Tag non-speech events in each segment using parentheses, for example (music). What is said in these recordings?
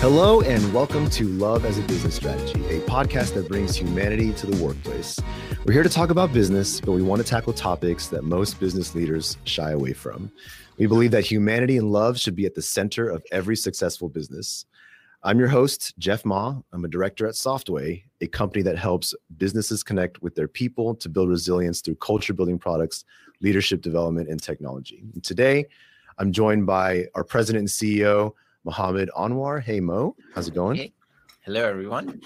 Hello, and welcome to Love as a Business Strategy, a podcast that brings humanity to the workplace. We're here to talk about business, but we want to tackle topics that most business leaders shy away from. We believe that humanity and love should be at the center of every successful business. I'm your host, Jeff Ma. I'm a director at Softway, a company that helps businesses connect with their people to build resilience through culture building products, leadership development, and technology. And today, I'm joined by our president and CEO, Mohammed Anwar. Hey, Mo, how's it going? Hey. Hello, everyone.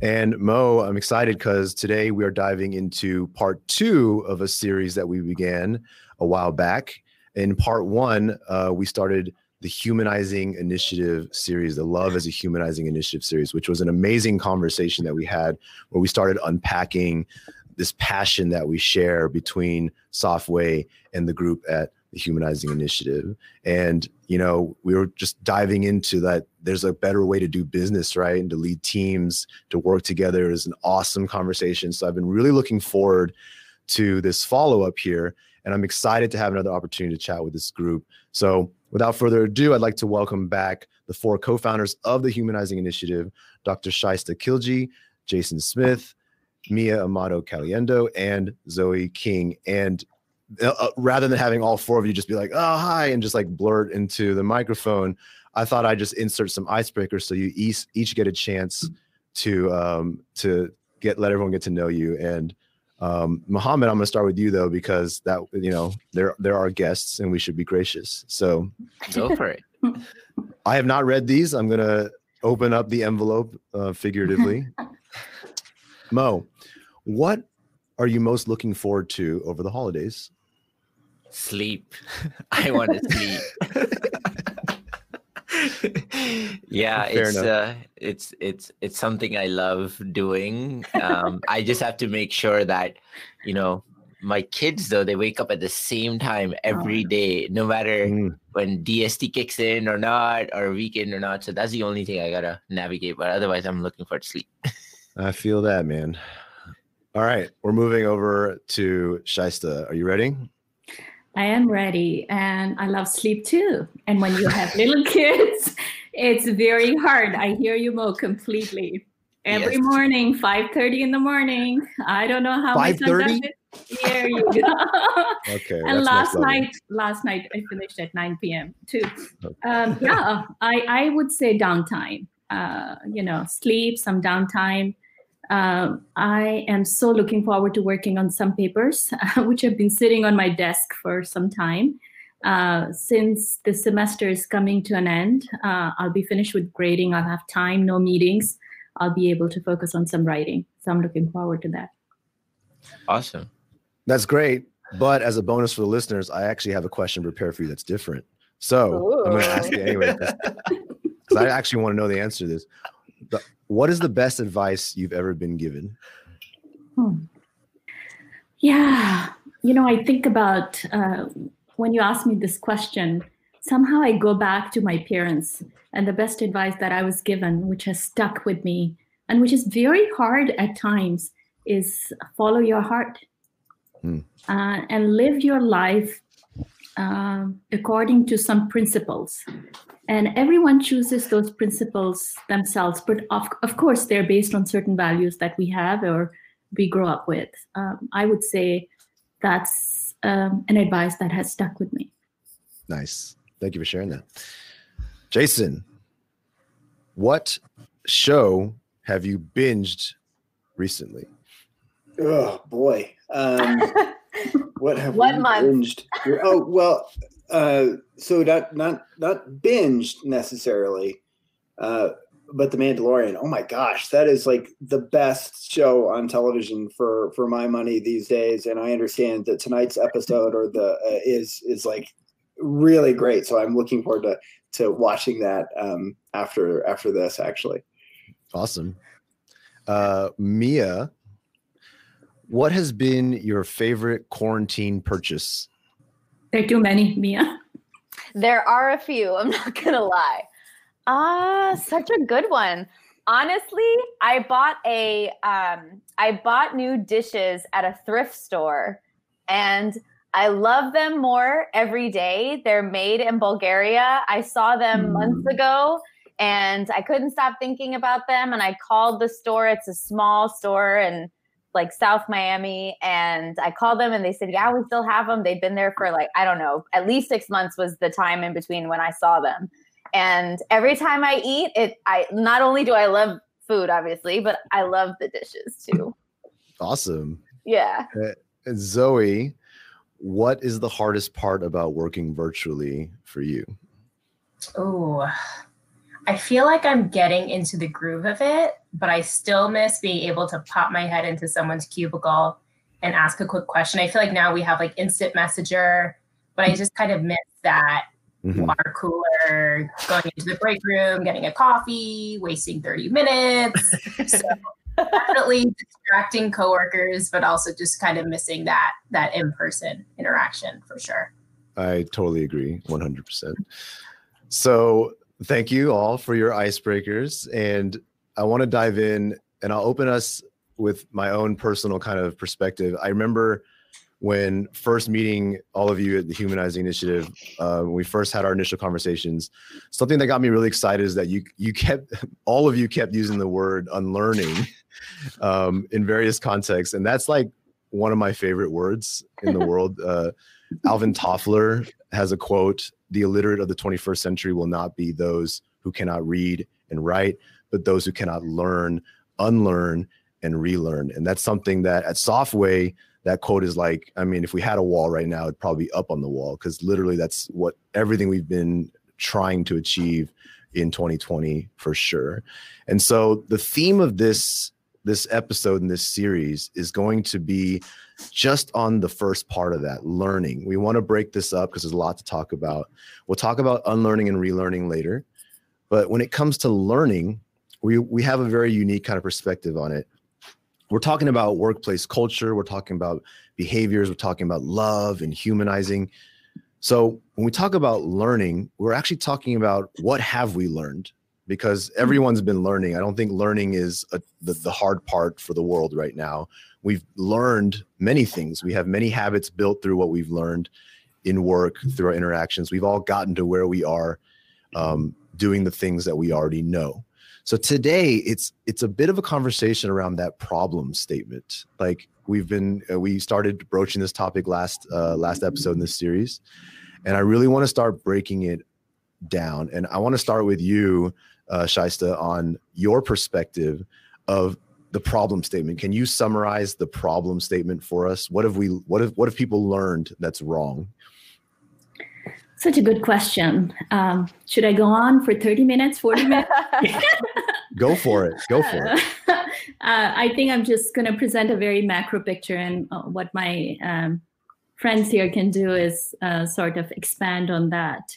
And Mo, I'm excited because today we are diving into part two of a series that we began a while back. In part one, uh, we started the Humanizing Initiative series, the Love as a Humanizing Initiative series, which was an amazing conversation that we had where we started unpacking this passion that we share between Softway and the group at the Humanizing Initiative. And, you know, we were just diving into that there's a better way to do business, right? And to lead teams, to work together is an awesome conversation. So I've been really looking forward to this follow up here. And I'm excited to have another opportunity to chat with this group. So without further ado, I'd like to welcome back the four co founders of the Humanizing Initiative Dr. Shaista Khilji, Jason Smith, Mia Amato Caliendo, and Zoe King. And uh, uh, rather than having all four of you just be like, oh, hi, and just like blurt into the microphone, I thought I'd just insert some icebreakers so you each, each get a chance to um, to get let everyone get to know you. And um, Mohammed, I'm going to start with you though because that you know there there are guests and we should be gracious. So go for it. (laughs) I have not read these. I'm going to open up the envelope uh, figuratively. (laughs) Mo, what are you most looking forward to over the holidays? Sleep. (laughs) I want to sleep. yeah, Fair it's uh, it's it's it's something I love doing. Um, I just have to make sure that you know my kids though they wake up at the same time every oh. day, no matter mm. when DST kicks in or not, or weekend or not. So that's the only thing I gotta navigate. But otherwise, I'm looking for sleep. (laughs) I feel that, man. All right, we're moving over to Shaista. Are you ready? I am ready, and I love sleep too. And when you have little (laughs) kids, it's very hard. I hear you, Mo, completely. Every yes. morning, five thirty in the morning. I don't know how five thirty. There you go. (laughs) okay. and last night, last night I finished at nine p.m. too. Um, yeah, I I would say downtime. Uh, you know, sleep, some downtime uh, I am so looking forward to working on some papers, (laughs) which have been sitting on my desk for some time. Uh, since the semester is coming to an end, uh, I'll be finished with grading. I'll have time, no meetings. I'll be able to focus on some writing. So I'm looking forward to that. Awesome. That's great. But as a bonus for the listeners, I actually have a question prepared for you that's different. So Ooh. I'm going to ask you anyway, because I actually want to know the answer to this. The, what is the best advice you've ever been given? Hmm. Yeah, you know, I think about uh, when you ask me this question, somehow I go back to my parents and the best advice that I was given, which has stuck with me and which is very hard at times, is follow your heart hmm. uh, and live your life uh, according to some principles. And everyone chooses those principles themselves but of, of course they're based on certain values that we have or we grow up with. Um, i would say that's um, an advice that has stuck with me. Nice. Thank you for sharing that. Jason what show have you binged recently? Oh boy. Um, (laughs) what have what we month? binged oh well uh, so not not not binged necessarily, uh, but The Mandalorian. Oh my gosh, that is like the best show on television for for my money these days. And I understand that tonight's episode or the uh, is is like really great. So I'm looking forward to to watching that um, after after this. Actually, awesome. Uh, Mia, what has been your favorite quarantine purchase? There are too many, Mia. There are a few. I'm not gonna lie. Ah, uh, such a good one. Honestly, I bought a um, I bought new dishes at a thrift store, and I love them more every day. They're made in Bulgaria. I saw them mm. months ago, and I couldn't stop thinking about them. And I called the store. It's a small store in like South Miami, and I called them, and they said, "Yeah, we still have them. They've been there for like I don't know, at least six months was the time in between when I saw them." And every time I eat it, I not only do I love food, obviously, but I love the dishes too. Awesome. Yeah. Uh, Zoe, what is the hardest part about working virtually for you? Oh, I feel like I'm getting into the groove of it, but I still miss being able to pop my head into someone's cubicle and ask a quick question. I feel like now we have like instant messenger, but I just kind of miss that mm-hmm. water cooler, going into the break room, getting a coffee, wasting 30 minutes. (laughs) so definitely distracting coworkers, but also just kind of missing that that in-person interaction for sure. I totally agree, 100%. So thank you all for your icebreakers. And I want to dive in and I'll open us with my own personal kind of perspective. I remember when first meeting all of you at the Humanizing Initiative, uh, when we first had our initial conversations, something that got me really excited is that you you kept (laughs) all of you kept using the word unlearning (laughs) um, in various contexts, and that's like one of my favorite words in the (laughs) world. Uh, Alvin Toffler has a quote: "The illiterate of the 21st century will not be those who cannot read and write, but those who cannot learn, unlearn, and relearn." And that's something that at Softway that quote is like, I mean, if we had a wall right now, it'd probably be up on the wall because literally that's what everything we've been trying to achieve in 2020 for sure. And so the theme of this this episode in this series is going to be just on the first part of that learning. We want to break this up because there's a lot to talk about. We'll talk about unlearning and relearning later. But when it comes to learning, we we have a very unique kind of perspective on it. We're talking about workplace culture. We're talking about behaviors. We're talking about love and humanizing. So when we talk about learning we're actually talking about what have we learned? Because hmm. everyone's been learning. I don't think learning is a, the, the hard part for the world right now. We've learned many things. We have many habits built through what we've learned in work through our interactions. We've all gotten to where we are um, doing the things that we already know so today it's it's a bit of a conversation around that problem statement. Like we've been uh, we started broaching this topic last uh, last episode in this series, and I really want to start breaking it down. And I want to start with you, uh, Shaista, on your perspective of the problem statement. Can you summarize the problem statement for us? What have we what have what have people learned that's wrong? Such a good question. Um, should I go on for 30 minutes, 40 minutes? (laughs) (laughs) go for it. Go for it. Uh, I think I'm just going to present a very macro picture, and uh, what my um, friends here can do is uh, sort of expand on that.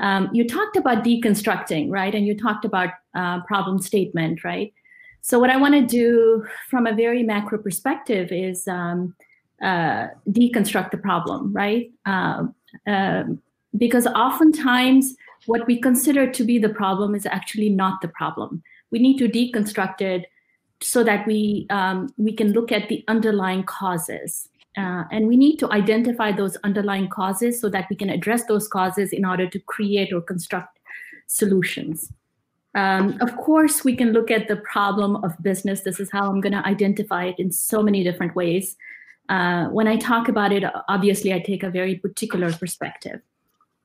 Um, you talked about deconstructing, right? And you talked about uh, problem statement, right? So, what I want to do from a very macro perspective is um, uh, deconstruct the problem, right? Uh, um, because oftentimes what we consider to be the problem is actually not the problem. We need to deconstruct it so that we um, we can look at the underlying causes, uh, and we need to identify those underlying causes so that we can address those causes in order to create or construct solutions. Um, of course, we can look at the problem of business. This is how I'm going to identify it in so many different ways. Uh, when I talk about it, obviously, I take a very particular perspective.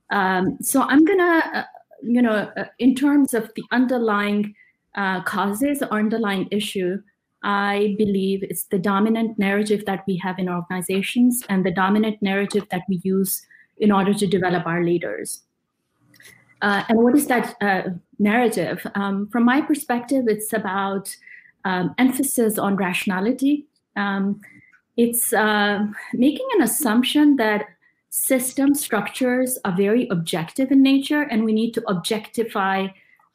Um, so I'm gonna, uh, you know, uh, in terms of the underlying uh, causes or underlying issue, I believe it's the dominant narrative that we have in organizations and the dominant narrative that we use in order to develop our leaders. Uh, and what is that uh, narrative? Um, from my perspective, it's about um, emphasis on rationality. Um, it's uh, making an assumption that system structures are very objective in nature and we need to objectify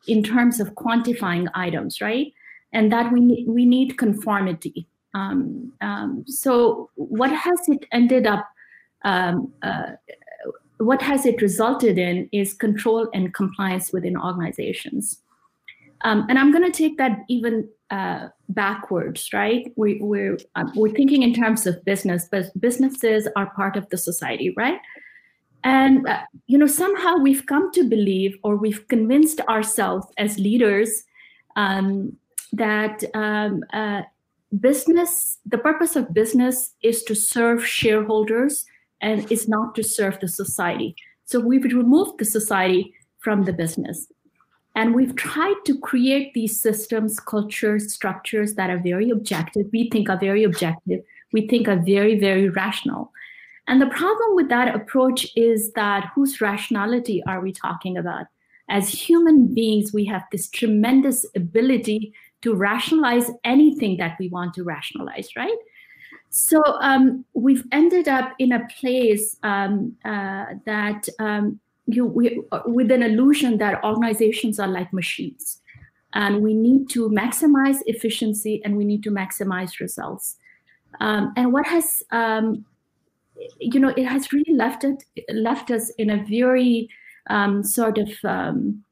in terms of quantifying items right? And that we need, we need conformity. Um, um, so what has it ended up um, uh, what has it resulted in is control and compliance within organizations um, and i'm going to take that even uh, backwards, right? We, we're uh, we're thinking in terms of business, but businesses are part of the society, right? and uh, you know somehow we've come to believe or we've convinced ourselves as leaders um, that um, uh, business the purpose of business is to serve shareholders and is not to serve the society so we've removed the society from the business and we've tried to create these systems cultures structures that are very objective we think are very objective we think are very very rational and the problem with that approach is that whose rationality are we talking about? As human beings, we have this tremendous ability to rationalize anything that we want to rationalize, right? So um, we've ended up in a place um, uh, that um, you we, with an illusion that organizations are like machines, and we need to maximize efficiency and we need to maximize results. Um, and what has um, you know, it has really left it left us in a very um, sort of um,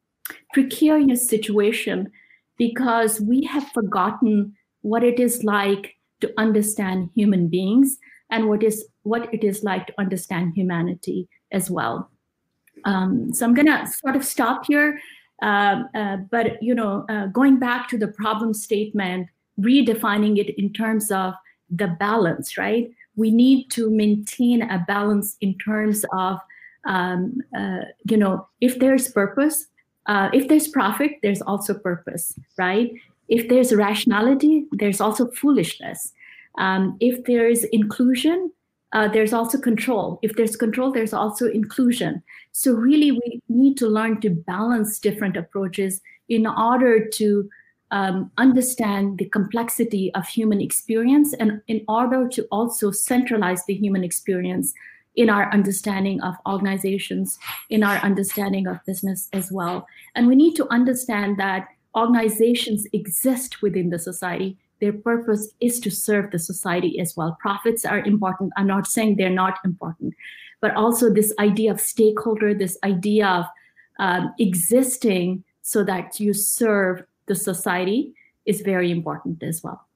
precarious situation because we have forgotten what it is like to understand human beings and what is what it is like to understand humanity as well. Um, so I'm gonna sort of stop here, uh, uh, but you know, uh, going back to the problem statement, redefining it in terms of the balance, right? we need to maintain a balance in terms of um, uh, you know if there's purpose uh, if there's profit there's also purpose right if there's rationality there's also foolishness um, if there's inclusion uh, there's also control if there's control there's also inclusion so really we need to learn to balance different approaches in order to um, understand the complexity of human experience and in order to also centralize the human experience in our understanding of organizations, in our understanding of business as well. And we need to understand that organizations exist within the society. Their purpose is to serve the society as well. Profits are important. I'm not saying they're not important, but also this idea of stakeholder, this idea of um, existing so that you serve the society is very important as well.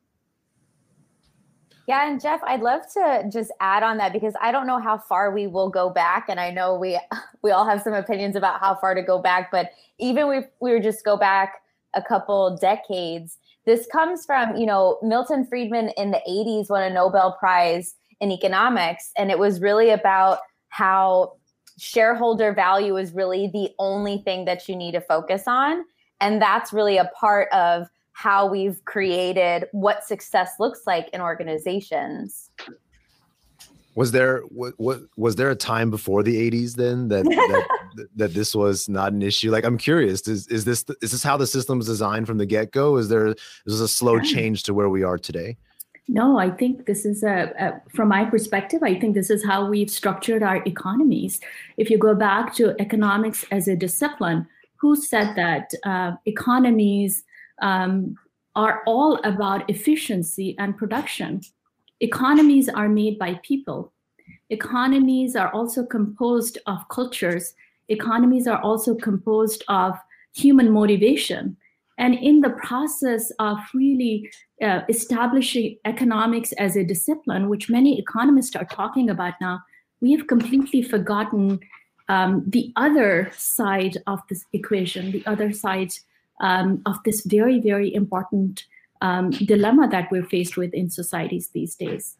Yeah, and Jeff, I'd love to just add on that because I don't know how far we will go back, and I know we (laughs) we all have some opinions about how far to go back. But even if we were just go back a couple decades, this comes from you know Milton Friedman in the '80s won a Nobel Prize in economics, and it was really about how shareholder value is really the only thing that you need to focus on and that's really a part of how we've created what success looks like in organizations. Was there what was there a time before the 80s then that that, that this was not an issue? Like I'm curious, is, is this is this how the system is designed from the get-go? Is there is this a slow change to where we are today? No, I think this is a, a, from my perspective, I think this is how we've structured our economies. If you go back to economics as a discipline, who said that uh, economies um, are all about efficiency and production. Economies are made by people. Economies are also composed of cultures. Economies are also composed of human motivation. And in the process of really uh, establishing economics as a discipline, which many economists are talking about now, we have completely forgotten um, the other side of this equation, the other side um, of this very, very important um, dilemma that we're faced with in societies these days.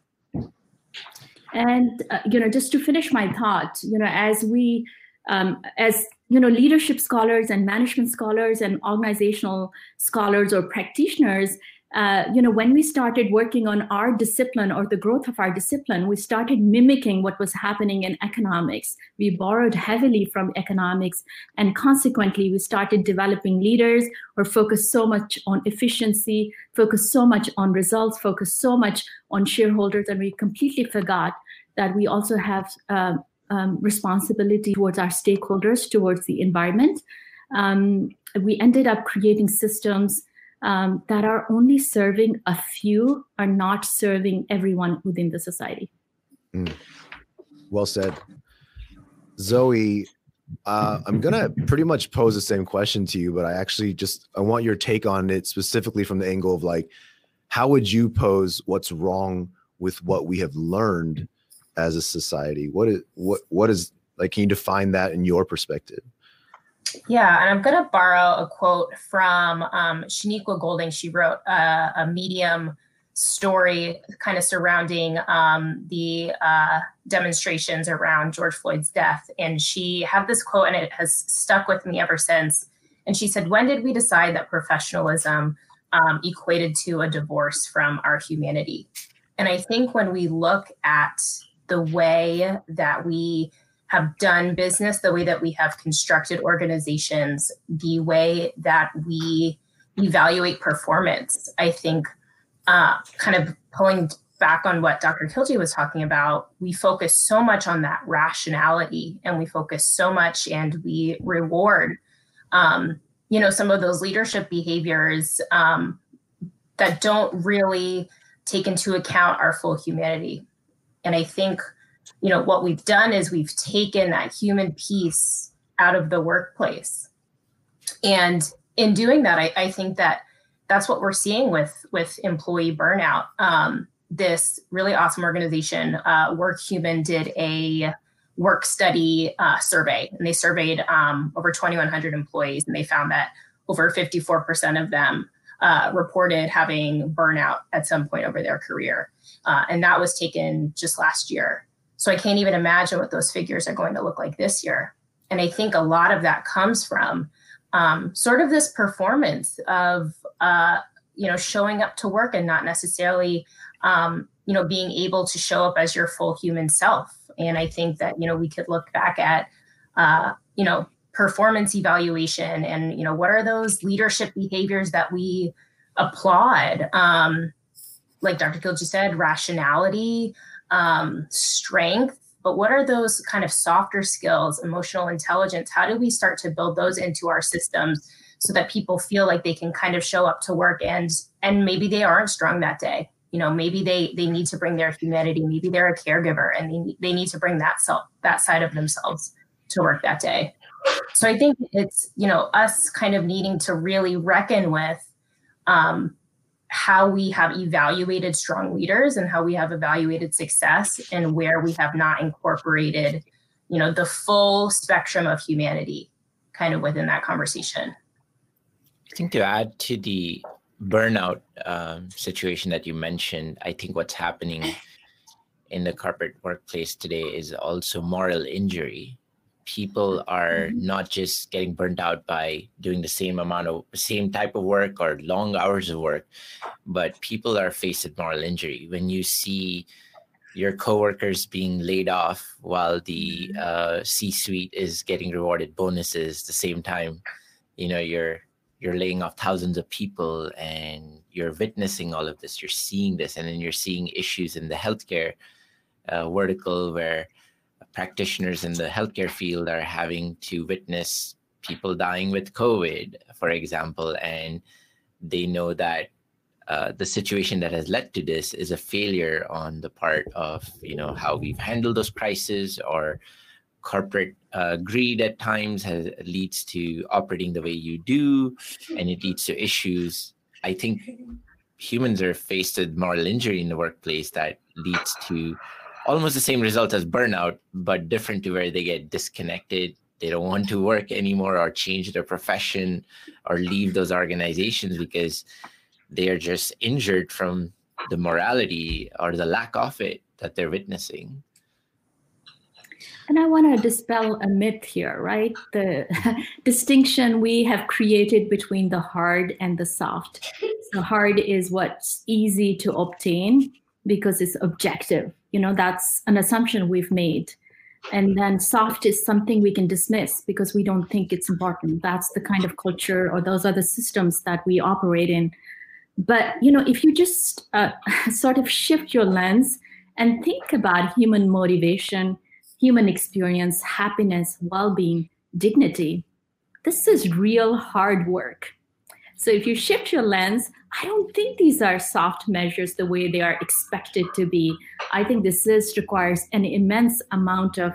And uh, you know, just to finish my thought, you know, as we, um, as you know, leadership scholars and management scholars and organizational scholars or practitioners, uh, you know, when we started working on our discipline or the growth of our discipline, we started mimicking what was happening in economics. We borrowed heavily from economics, and consequently, we started developing leaders or focused so much on efficiency, focused so much on results, focused so much on shareholders, and we completely forgot that we also have uh, um, responsibility towards our stakeholders, towards the environment. Um, we ended up creating systems um, that are only serving a few are not serving everyone within the society. Mm. Well said. Zoe, uh, I'm gonna pretty much pose the same question to you, but I actually just I want your take on it specifically from the angle of like, how would you pose what's wrong with what we have learned as a society? What is what what is Like, can you define that in your perspective? Yeah, and I'm going to borrow a quote from um, Shaniqua Golding. She wrote uh, a Medium story kind of surrounding um, the uh, demonstrations around George Floyd's death. And she had this quote, and it has stuck with me ever since. And she said, When did we decide that professionalism um, equated to a divorce from our humanity? And I think when we look at the way that we have done business, the way that we have constructed organizations, the way that we evaluate performance, I think uh, kind of pulling back on what Dr. Khilji was talking about, we focus so much on that rationality and we focus so much and we reward, um, you know, some of those leadership behaviors um, that don't really take into account our full humanity. And I think, you know, what we've done is we've taken that human piece out of the workplace. And in doing that, I, I think that that's what we're seeing with with employee burnout. Um, this really awesome organization, uh, WorkHuman, did a work study uh, survey, and they surveyed um, over 2,100 employees, and they found that over 54% of them uh, reported having burnout at some point over their career, uh, and that was taken just last year. So I can't even imagine what those figures are going to look like this year. And I think a lot of that comes from um, sort of this performance of uh, you know showing up to work and not necessarily um, you know being able to show up as your full human self and i think that you know we could look back at uh, you know performance evaluation and you know what are those leadership behaviors that we applaud um, like dr Khilji said rationality um, strength but what are those kind of softer skills, emotional intelligence? How do we start to build those into our systems so that people feel like they can kind of show up to work and and maybe they aren't strong that day. You know, maybe they they need to bring their humanity, maybe they're a caregiver and they they need to bring that self that side of themselves to work that day. So I think it's, you know, us kind of needing to really reckon with um, how we have evaluated strong leaders and how we have evaluated success and where we have not incorporated you know the full spectrum of humanity kind of within that conversation. I think to add to the burnout um, situation that you mentioned i think what's happening in the corporate workplace today is also moral injury people are mm-hmm. not just getting burnt out by doing the same amount of same type of work or long hours of work but people are faced with moral injury when you see your coworkers being laid off while the mm-hmm. uh, c-suite is getting rewarded bonuses the same time you know you're you're laying off thousands of people and you're witnessing all of this you're seeing this and then you're seeing issues in the healthcare uh, vertical where practitioners in the healthcare field are having to witness people dying with COVID, for example, and they know that uh, the situation that has led to this is a failure on the part of you know how we've handled those crises or corporate uh, greed at times has leads to operating the way you do and it leads to issues. I think humans are faced with moral injury in the workplace that leads to almost the same result as burnout, but different to where they get disconnected. They don't want to work anymore or change their profession or leave those organizations because they are just injured from the morality or the lack of it that they're witnessing. And I want to dispel a myth here, right? The (laughs) distinction we have created between the hard and the soft. The hard is what's easy to obtain because it's objective you know that's an assumption we've made. And then soft is something we can dismiss because we don't think it's important. That's the kind of culture or those are the systems that we operate in. But you know if you just uh, (laughs) sort of shift your lens and think about human motivation human experience happiness well-being dignity this is real hard work so if you shift your lens, I don't think these are soft measures the way they are expected to be. I think this is requires an immense amount of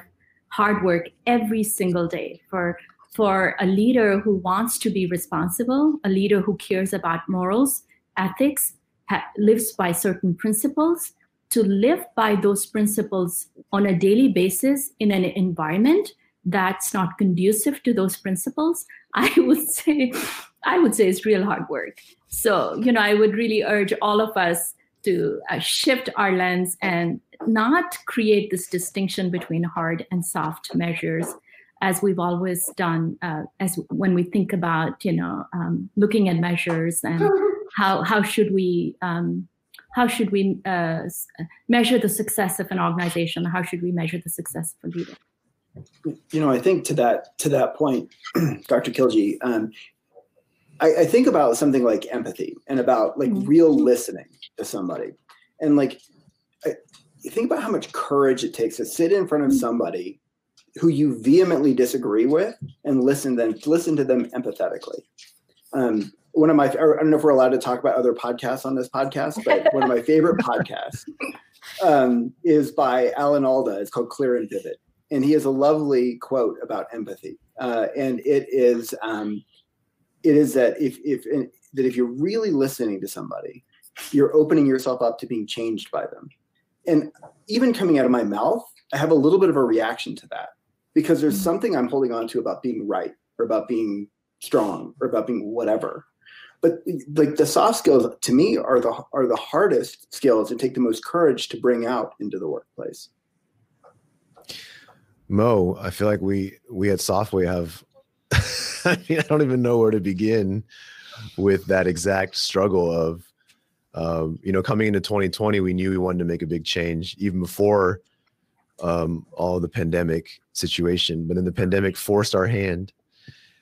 hard work every single day for for a leader who wants to be responsible, a leader who cares about morals, ethics, ha- lives by certain principles. to live by those principles on a daily basis in an environment that's not conducive to those principles, (laughs) I would say, I would say it's real hard work. So, you know, I would really urge all of us to uh, shift our lens and not create this distinction between hard and soft measures as we've always done uh, as when we think about you know um, looking at measures and (laughs) how how should we um, how should we uh, measure the success of an organization how should we measure the success of a leader you know i think to that to that point (clears throat) dr Khilji um, I, I, think about something like empathy and about like mm-hmm. real listening to somebody and like I, you think about how much courage it takes to sit in front of mm-hmm. somebody who you vehemently disagree with and listen them listen to them empathetically. Um, one of my I don't know if we're allowed to talk about other podcasts on this podcast, but one of my favorite (laughs) podcasts um, is by Alan Alda. It's called Clear and Vivid, and he has a lovely quote about empathy, uh, and it is um, it is that if if that if you're really listening to somebody, you're opening yourself up to being changed by them, and even coming out of my mouth, I have a little bit of a reaction to that because there's mm. something I'm holding on to about being right or about being strong or about being whatever. But like the soft skills to me are the are the hardest skills and take the most courage to bring out into the workplace. Mo, I feel like we we at Softway have (laughs) (laughs) I mean I don't even know where to begin with that exact struggle of um, you know coming into 2020 we knew we wanted to make a big change even before um, all the pandemic situation, but then the pandemic forced our hand,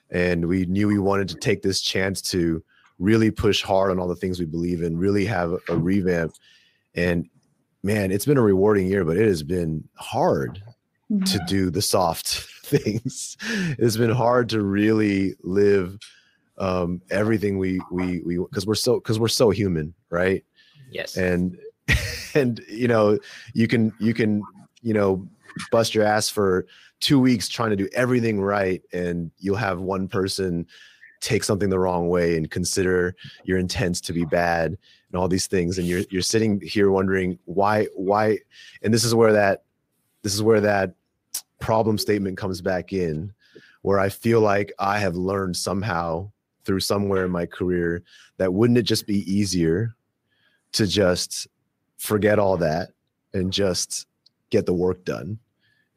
and we knew we wanted to take this chance to really push hard on all the things we believe in, really have a revamp. And man, it's been a rewarding year, but it has been hard mm-hmm. to do the soft things. It's been hard to really live um, everything we we we because we're so because we're so human, right? Yes. And (laughs) and you know you can you can you know, bust your ass for two weeks trying to do everything right, and you'll have one person take something the wrong way and consider your intents to be bad and all these things and you're you're sitting here wondering why why and this is where that this is where that problem statement comes back in where I feel like I have learned somehow through somewhere in my career that wouldn't it just be easier to just forget all that and just get the work done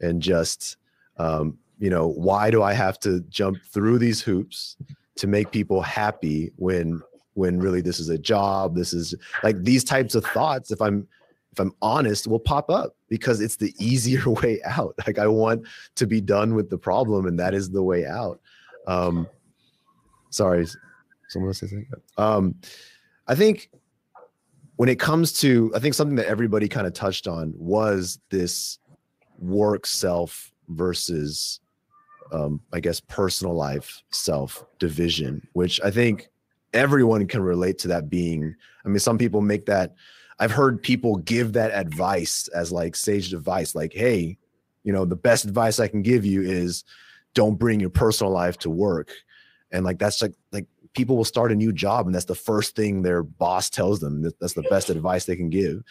and just um, you know why do i have to jump through these hoops to make people happy when when really this is a job this is like these types of thoughts if i'm if i'm honest will pop up because it's the easier (laughs) way out. Like i want to be done with the problem and that is the way out. Um sorry someone say something. Um i think when it comes to i think something that everybody kind of touched on was this work self versus um, i guess personal life self division which i think everyone can relate to that being. I mean some people make that i've heard people give that advice as like sage advice like hey you know the best advice i can give you is don't bring your personal life to work. And like that's like like people will start a new job and that's the first thing their boss tells them that that's the best advice they can give.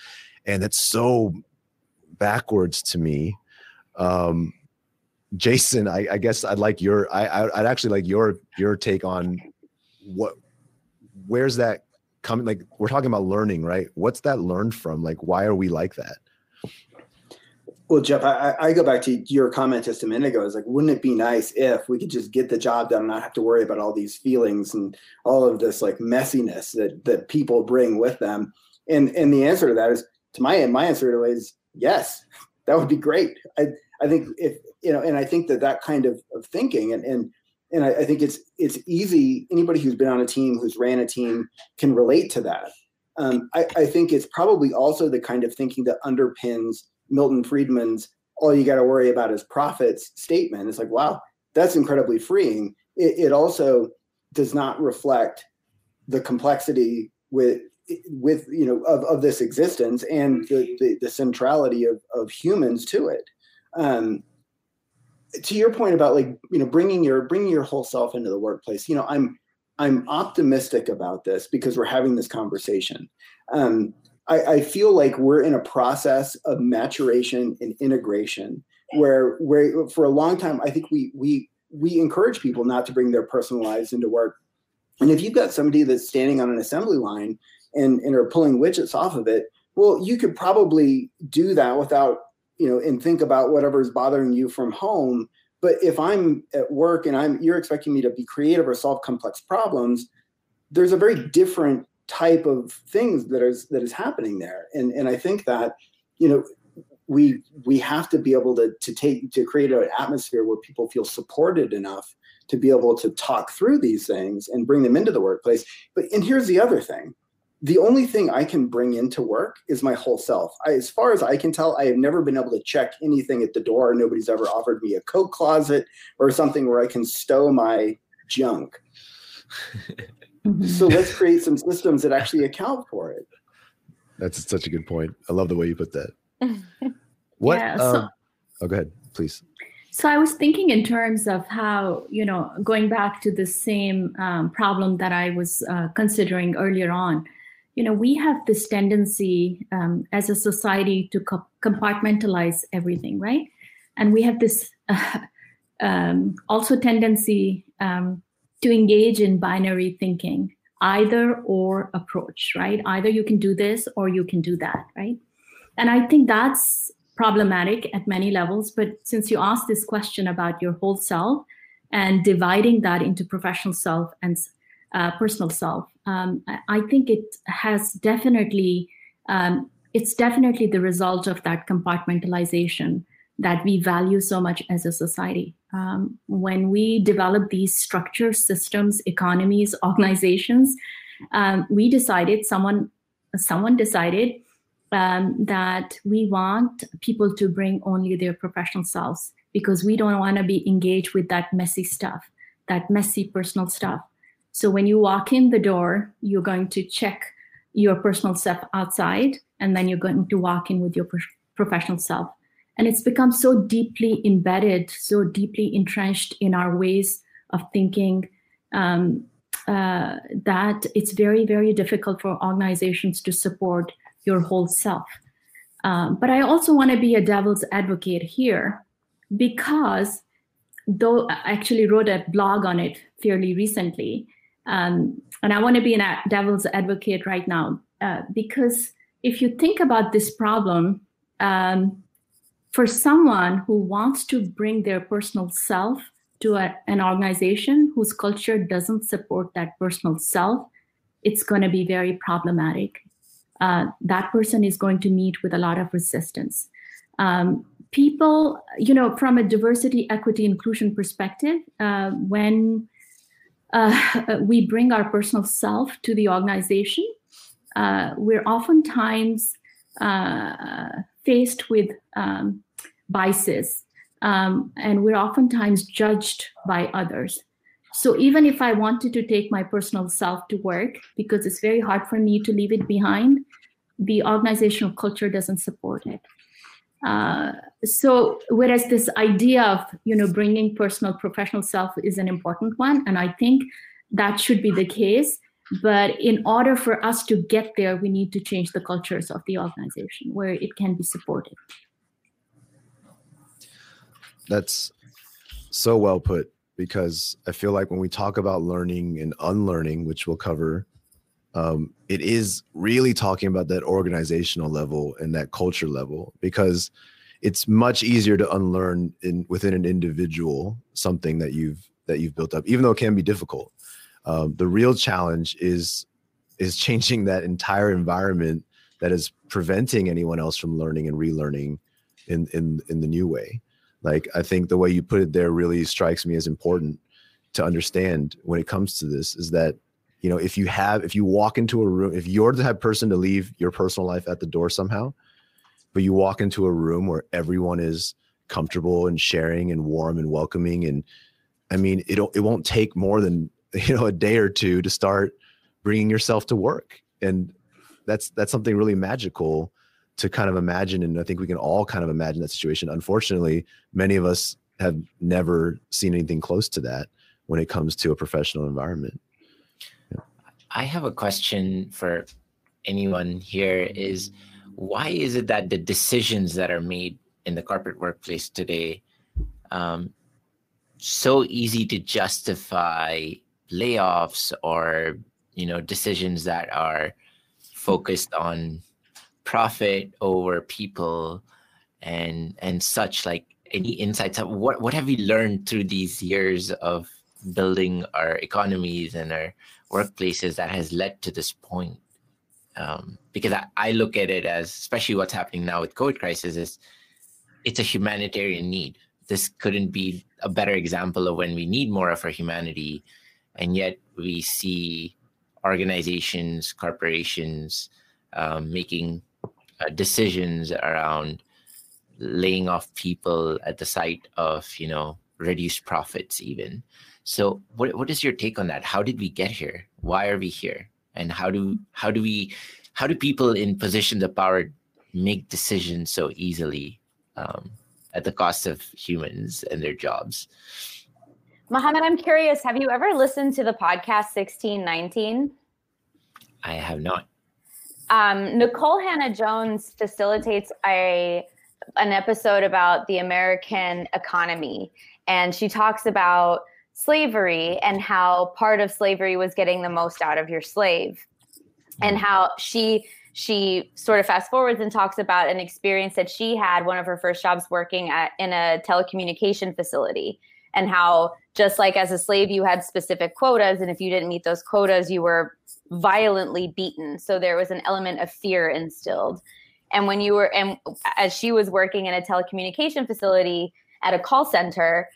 And that's so backwards to me. Um jason i, I guess i'd like your I, i'd actually like your your take on what where's that coming like we're talking about learning right what's that learned from like why are we like that well, Jeff, I, I, go back to your comment just a minute ago. It's like, wouldn't it be nice if we could just get the job done and not have to worry about all these feelings and all of this like messiness that that people bring with them? And and the answer to that is, to my end my answer to it is yes, (laughs) that would be great. I I think if you know, and I think that that kind of, of thinking and and and I, I think it's it's easy. Anybody who's been on a team, who's ran a team, can relate to that. Um, I, I think it's probably also the kind of thinking that underpins Milton Friedman's all you got to worry about is profits statement. It's like, wow, that's incredibly freeing. It, it also does not reflect the complexity with with you know of, of this existence and the, the, the centrality of, of humans to it um, to your point about like you know bringing your bringing your whole self into the workplace you know i'm i'm optimistic about this because we're having this conversation um, I, I feel like we're in a process of maturation and integration where where for a long time I think we we we encourage people not to bring their personal lives into work. And if you've got somebody that's standing on an assembly line and, and are pulling widgets off of it, well, you could probably do that without, you know, and think about whatever is bothering you from home. But if I'm at work and I'm you're expecting me to be creative or solve complex problems, there's a very different type of things that is that is happening there. And and I think that, you know, we we have to be able to to take to create an atmosphere where people feel supported enough to be able to talk through these things and bring them into the workplace. But and here's the other thing. The only thing I can bring into work is my whole self. I, as far as I can tell, I have never been able to check anything at the door. Nobody's ever offered me a coat closet or something where I can stow my junk. so let's create some systems that actually account for it. That's such a good point. I love the way you put that. (laughs) what? Yeah, so, um, oh, go ahead, please. So I was thinking in terms of how, you know, going back to the same um, problem that I was uh, considering earlier on, you know, we have this tendency um, as a society to co- compartmentalize everything, right? And we have this uh, (laughs) um, also tendency um, to engage in binary thinking, either or approach, right? Either you can do this or you can do that, right? And I think that's problematic at many levels. But since you asked this question about your whole self and dividing that into professional self and uh, personal self, um, I think it has definitely, um, it's definitely the result of that compartmentalization that we value so much as a society. Um, when we develop these structures, systems, economies, (laughs) organizations, um, we decided someone someone decided um, that we want people to bring only their professional selves because we don't want to be engaged with that messy stuff, that messy personal stuff. So when you walk in the door, you're going to check your personal self outside, and then you're going to walk in with your pro- professional self. And it's become so deeply embedded, so deeply entrenched in our ways of thinking um, uh, that it's very, very difficult for organizations to support your whole self. Um, but I also want to be a devil's advocate here because though I actually wrote a blog on it fairly recently, um, and I want to be a devil's advocate right now uh, because if you think about this problem, um, for someone who wants to bring their personal self to a, an organization whose culture doesn't support that personal self, it's going to be very problematic uh, that person is going to meet with a lot of resistance. Um, people, you know, from a diversity, equity, inclusion perspective, uh, when uh, we bring our personal self to the organization, uh, we're oftentimes uh, faced with um, biases, um, and we're oftentimes judged by others. So even if I wanted to take my personal self to work, because it's very hard for me to leave it behind, the organizational culture doesn't support it. Uh, so whereas this idea of you know bringing personal professional self is an important one, and I think that should be the case. But in order for us to get there, we need to change the cultures of the organization where it can be supported. That's so well put because I feel like when we talk about learning and unlearning, which we'll cover, um, it is really talking about that organizational level and that culture level because it's much easier to unlearn in within an individual something that you've that you've built up, even though it can be difficult. Um, the real challenge is is changing that entire environment that is preventing anyone else from learning and relearning in in in the new way. Like I think the way you put it there really strikes me as important to understand when it comes to this is that you know if you have if you walk into a room if you're the type person to leave your personal life at the door somehow but you walk into a room where everyone is comfortable and sharing and warm and welcoming and i mean it it won't take more than (laughs) you know a day or two to start bringing yourself to work. And that's that's something really magical to kind of imagine. And i think we can all kind of imagine that situation. Unfortunately many of us have never seen anything close to that when it comes to a professional environment i have a question for anyone here is why is it that the decisions that are made in the corporate workplace today um, so easy to justify layoffs or you know decisions that are focused on profit over people and and such like any insights? Of what what have you learned through these years of building our economies and our workplaces that has led to this point um, because I, I look at it as especially what's happening now with covid crisis is it's a humanitarian need. This couldn't be a better example of when we need more of our humanity and yet we see organizations corporations um, making uh, decisions around laying off people at the sight of you know reduced profits even so what, what is your take on that how did we get here why are we here and how do how do we how do people in positions of power make decisions so easily um, at the cost of humans and their jobs Mohammed, I'm curious, have you ever listened to the podcast 1619? I have not. Um, Nikole Hannah-Jones facilitates a an episode about the American economy, and she talks about slavery and how part of slavery was getting the most out of your slave, and mm. how she she sort of fast forwards and talks about an experience that she had one of her first jobs working at in a telecommunication facility. And how just like as a slave you had specific quotas and if you didn't meet those quotas you were violently beaten. So there was an element of fear instilled. And when you were and as she was working in a telecommunication facility at a call center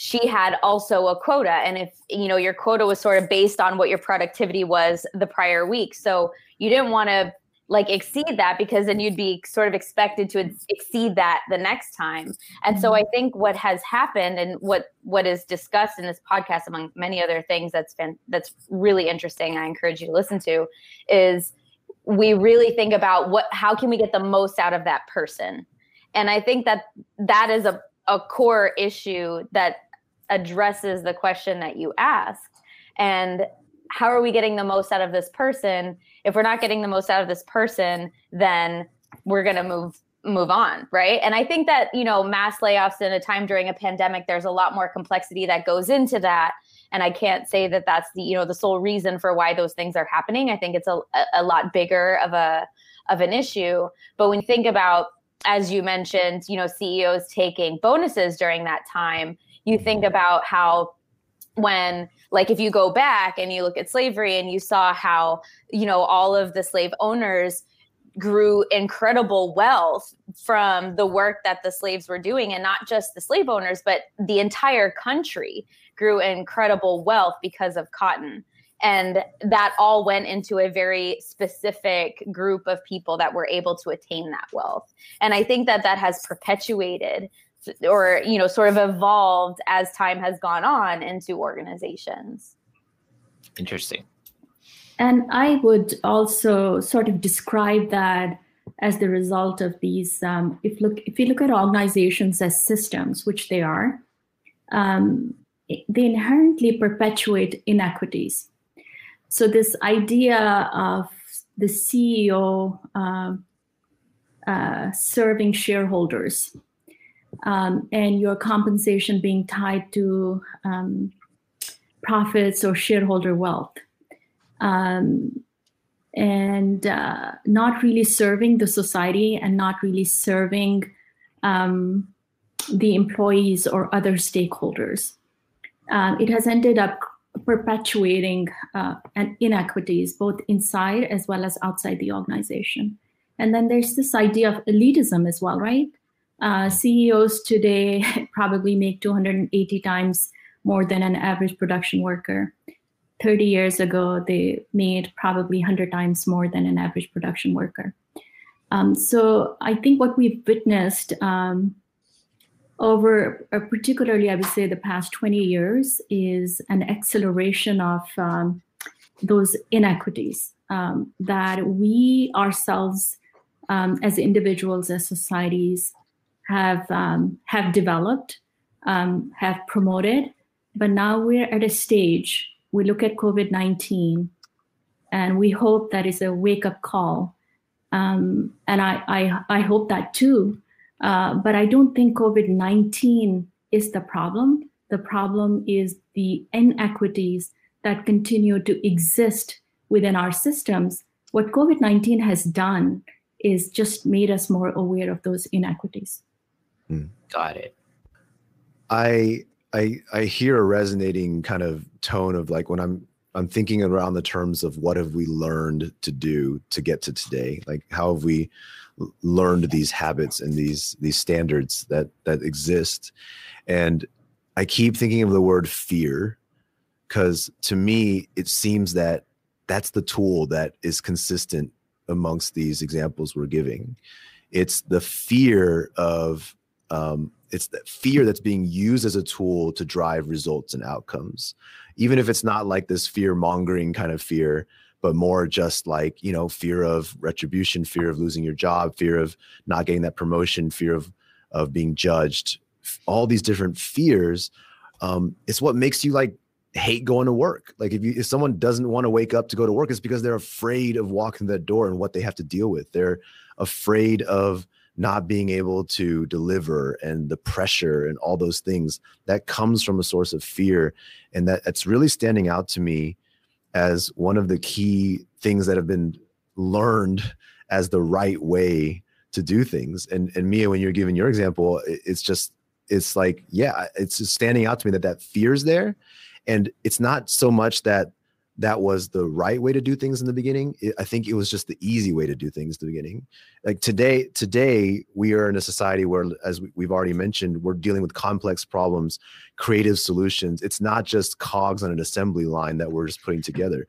she had also a quota. And if you know your quota was sort of based on what your productivity was the prior week. So you didn't want to like exceed that because then you'd be sort of expected to exceed that the next time. And so i mm-hmm. think what has happened and what what is discussed in this podcast among many other things that's been that's really interesting i encourage you to listen to is we really think about what how can we get the most out of that person? And i think that that is a, a core issue that addresses the question that you asked. And how are we getting the most out of this person? If we're not getting the most out of this person then we're going to move move on right? And i think that you know mass layoffs in a time during a pandemic there's a lot more complexity that goes into that. And i can't say that that's the you know the sole reason for why those things are happening. I think it's a, a lot bigger of a of an issue. But when you think about as you mentioned you know ceos taking bonuses during that time you think about how when like if you go back and you look at slavery and you saw how you know all of the slave owners grew incredible wealth from the work that the slaves were doing and not just the slave owners but the entire country grew incredible wealth because of cotton. And that all went into a very specific group of people that were able to attain that wealth. And i think that that has perpetuated or you know sort of evolved as time has gone on into organizations. Interesting. And i would also sort of describe that as the result of these um, if look if you look at organizations as systems which they are um, they inherently perpetuate inequities. So this idea of the ceo uh, uh, serving shareholders um, and your compensation being tied to um, profits or shareholder wealth. Um, and uh, not really serving the society and not really serving um, the employees or other stakeholders. Um, it has ended up perpetuating uh, inequities both inside as well as outside the organization. And then there's this idea of elitism as well, right? Uh, CEOs today (laughs) probably make 280 times more than an average production worker. 30 years ago, they made probably 100 times more than an average production worker. Um, so I think what we've witnessed um, over, uh, particularly I would say the past 20 years, is an acceleration of um, those inequities um, that we ourselves, um, as individuals, as societies, have um, have developed, um, have promoted, but now we're at a stage. We look at COVID nineteen, and we hope that is a wake up call. Um, and I, I, I hope that too. Uh, but I don't think COVID 19 is the problem. The problem is the inequities that continue to exist within our systems. What COVID 19 has done is just made us more aware of those inequities. Mm. Got it. I I I hear a resonating kind of tone of like when I'm I'm thinking around the terms of what have we learned to do to get to today? Like how have we learned these habits and these these standards that that exist? And I keep thinking of the word fear because to me it seems that that's the tool that is consistent amongst these examples we're giving. It's the fear of um, it's that fear that's being used as a tool to drive results and outcomes. Even if it's not like this fear mongering kind of fear but more just like you know fear of retribution fear of losing your job fear of not getting that promotion fear of of being judged all these different fears um, it's what makes you like hate going to work. Like if you if someone doesn't want to wake up to go to work it's because they're afraid of walking that door and what they have to deal with. They're afraid of not being able to deliver and the pressure and all those things that comes from a source of fear. And that it's really standing out to me as one of the key things that have been learned as the right way to do things. And and mia when you're giving your example it's just it's like yeah it's just standing out to me that that fear's there. And it's not so much that that was the right way to do things in the beginning. I think it was just the easy way to do things in the beginning. Like today, today we are in a society where, as we've already mentioned, we're dealing with complex problems, creative solutions. It's not just cogs on an assembly line that we're just putting together.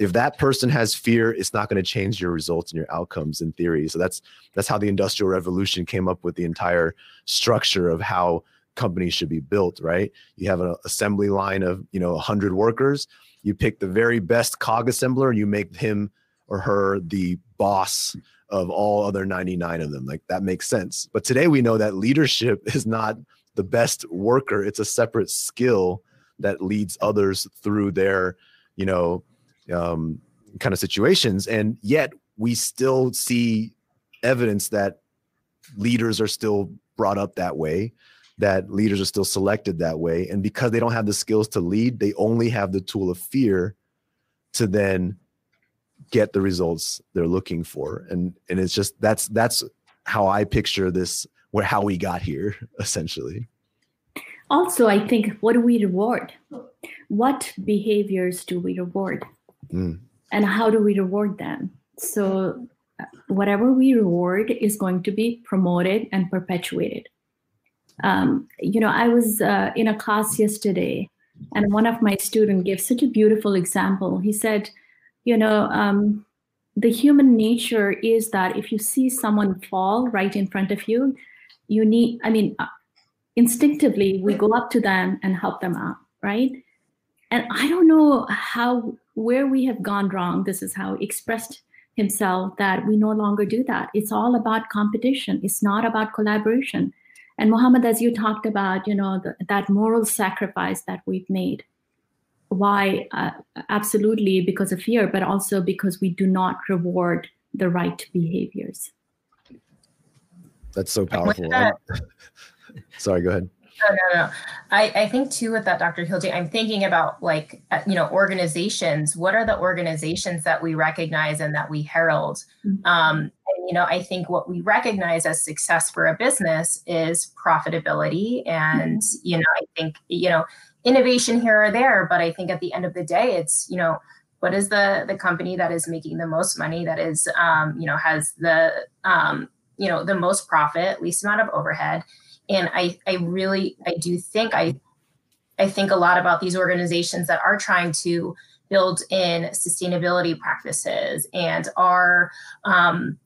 If that person has fear, it's not going to change your results and your outcomes in theory. So that's that's how the industrial revolution came up with the entire structure of how companies should be built. Right? You have an assembly line of you know 100 workers. You pick the very best cog assembler and you make him or her the boss of all other 99 of them. Like that makes sense. But today we know that leadership is not the best worker. It's a separate skill that leads others through their you know um, kind of situations. And yet we still see evidence that leaders are still brought up that way that leaders are still selected that way. And because they don't have the skills to lead, they only have the tool of fear to then get the results they're looking for. And and it's just that's that's how I picture this where how we got here (laughs) essentially. Also, I think what do we reward? What behaviors do we reward? Mm. And how do we reward them? So whatever we reward is going to be promoted and perpetuated um, you know, I was uh, in a class yesterday, and one of my students gave such a beautiful example. He said, you know, um, the human nature is that if you see someone fall right in front of you, you need, I mean, uh, instinctively, we go up to them and help them out, right? And I don't know how, where we have gone wrong. This is how expressed himself that we no longer do that. It's all about competition, it's not about collaboration and Mohammed, as you talked about, you know, the, that moral sacrifice that we've made. Why? Uh, absolutely because of fear, but also because we do not reward the right behaviors. That's so powerful. (laughs) Sorry, go ahead. No, no, no. I, I think too with that, Dr. Khilji, I'm thinking about like, uh, you know, organizations. What are the organizations that we recognize and that we herald? Mm-hmm. Um, you know, I think what we recognize as success for a business is profitability. And, mm-hmm. you know, I think, you know, innovation here or there, but I think at the end of the day, it's, you know, what is the the company that is making the most money that is um, you know has the um, you know the most profit least amount of overhead and i i really i do think i i think a lot about these organizations that are trying to build in sustainability practices and are um,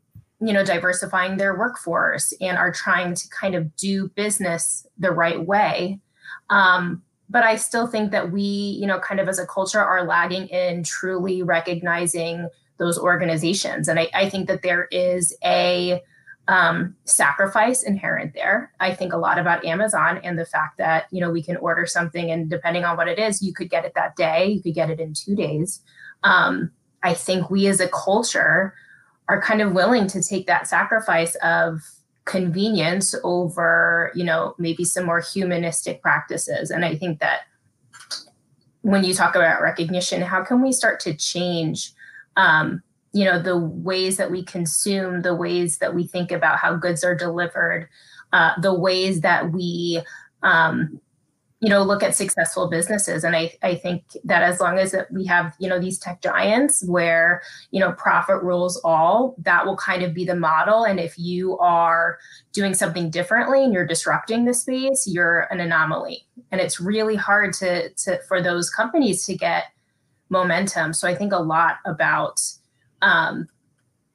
you know diversifying their workforce and are trying to kind of do business the right way. Um, but i still think that we you know kind of as a culture are lagging in truly recognizing those organizations. And i, I think that there is a um, sacrifice inherent there. I think a lot about amazon and the fact that you know we can order something and depending on what it is you could get it that day you could get it in two days. Um, I think we as a culture are kind of willing to take that sacrifice of convenience over, you know, maybe some more humanistic practices. And I think that when you talk about recognition, how can we start to change, um, you know, the ways that we consume, the ways that we think about how goods are delivered, uh, the ways that we um, you know look at successful businesses. And I, I think that as long as we have you know these tech giants where you know profit rules all that will kind of be the model. And if you are doing something differently and you're disrupting the space you're an anomaly. And it's really hard to, to for those companies to get momentum. So i think a lot about um,